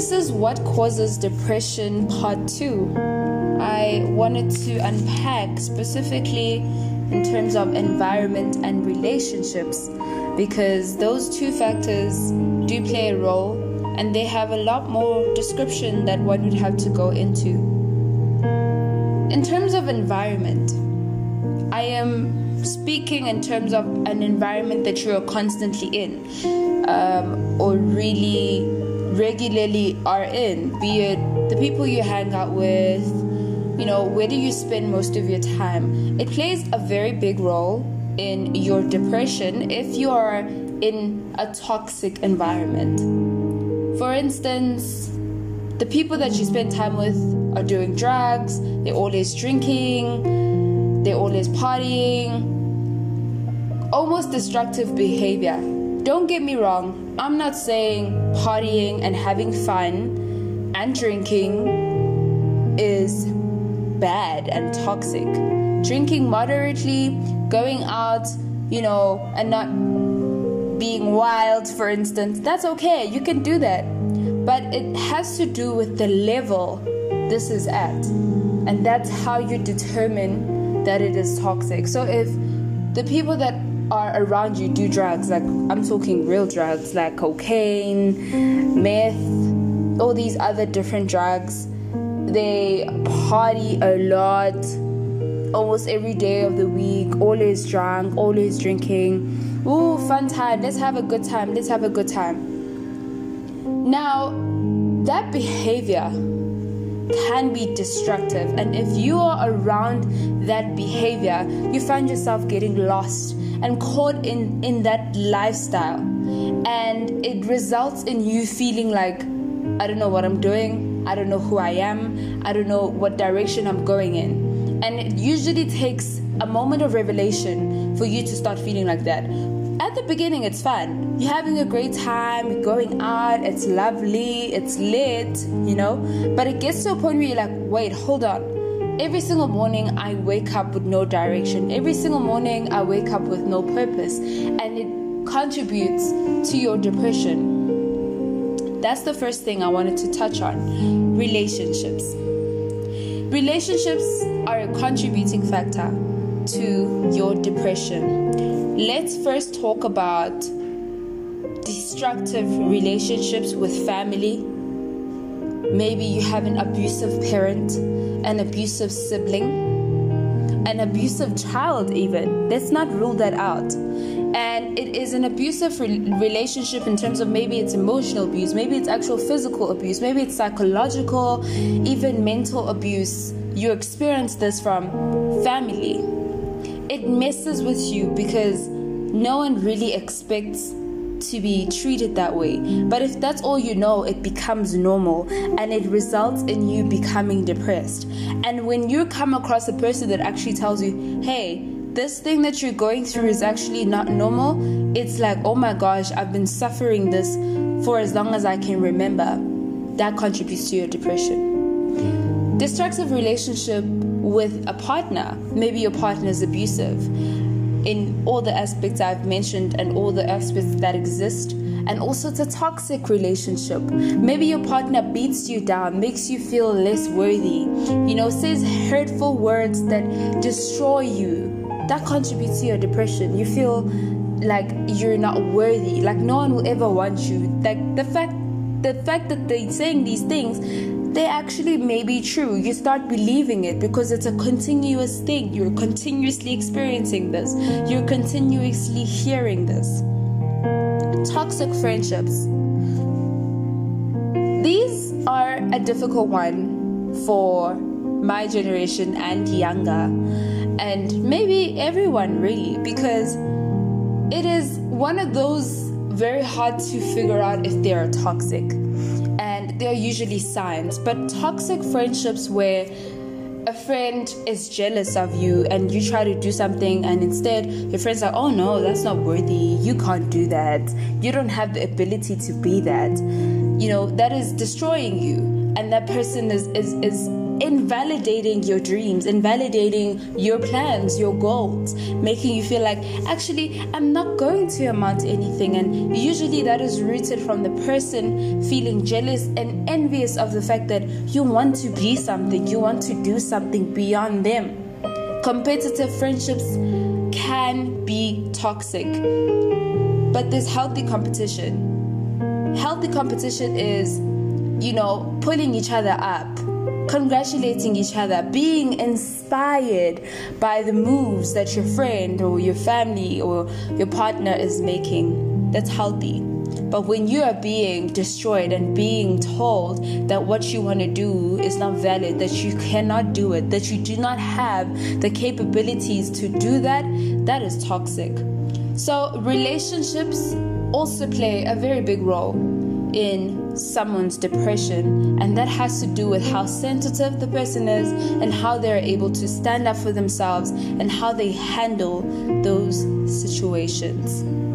This is what causes depression, part two. I wanted to unpack specifically in terms of environment and relationships because those two factors do play a role and they have a lot more description that one would have to go into. In terms of environment, I am speaking in terms of an environment that you're constantly in um, or really regularly are in, be it the people you hang out with, you know, where do you spend most of your time? It plays a very big role in your depression if you are in a toxic environment. For instance, the people that you spend time with are doing drugs, they're always drinking, they're always partying, almost destructive behavior. Don't get me wrong, I'm not saying partying and having fun and drinking is bad and toxic. Drinking moderately, going out, you know, and not being wild, for instance, that's okay. You can do that. But it has to do with the level this is at. And that's how you determine that it is toxic. So if the people that are around you do drugs, like I'm talking real drugs, like cocaine, meth, all these other different drugs, they party a lot almost every day of the week, always drunk, always drinking. Ooh, fun time. Let's have a good time. Let's have a good time. Now, that behavior can be destructive, and if you are around that behavior, you find yourself getting lost and caught in, in that lifestyle, and it results in you feeling like, I don't know what I'm doing, I don't know who I am, I don't know what direction I'm going in. And it usually takes a moment of revelation for you to start feeling like that. At the beginning, it's fun. You're having a great time, you're going out, it's lovely, it's lit, you know. But it gets to a point where you're like, wait, hold on. Every single morning, I wake up with no direction. Every single morning, I wake up with no purpose. And it contributes to your depression. That's the first thing I wanted to touch on relationships. Relationships are a contributing factor to your depression. Let's first talk about destructive relationships with family. Maybe you have an abusive parent, an abusive sibling, an abusive child, even. Let's not rule that out and it is an abusive re- relationship in terms of maybe it's emotional abuse, maybe it's actual physical abuse, maybe it's psychological, even mental abuse. You experience this from family. It messes with you because no one really expects to be treated that way. But if that's all you know, it becomes normal and it results in you becoming depressed. And when you come across a person that actually tells you, hey, this thing that you're going through is actually not normal, it's like, oh my gosh, I've been suffering this for as long as I can remember. That contributes to your depression. Destructive relationship with a partner, maybe your partner is abusive in all the aspects I've mentioned and all the aspects that exist. And also, it's a toxic relationship. Maybe your partner beats you down, makes you feel less worthy, you know, says hurtful words that destroy you that contributes to your depression. You feel like you're not worthy, like no one will ever want you. Like the fact the fact that they're saying these things, they actually may be true. You start believing it because it's a continuous thing. You're continuously experiencing this. You're continuously hearing this. Toxic friendships. These are a difficult one for my generation and younger and maybe everyone really, because it is one of those very hard to figure out if they are toxic. There are usually signs, but toxic friendships where a friend is jealous of you and you try to do something and instead your friend's like oh no that's not worthy. You can't do that. You don't have the ability to be that. You know that is destroying you. And that person is is is invalidating your dreams, invalidating your plans, your goals, making you feel like, actually, I'm not going to amount to anything. And usually that is rooted from the person feeling jealous and envious of the fact that you want to be something, you want to do something beyond them. Competitive friendships can be toxic, but there's healthy competition. Healthy competition is, you know, pulling each other up congratulating each other, being inspired by the moves that your friend or your family or your partner is making. That's healthy. But when you are being destroyed and being told that what you want to do is not valid, that you cannot do it, that you do not have the capabilities to do that, that is toxic. So, relationships also play a very big role in someone's depression, and that has to do with how sensitive the person is and how they're able to stand up for themselves and how they handle those situations.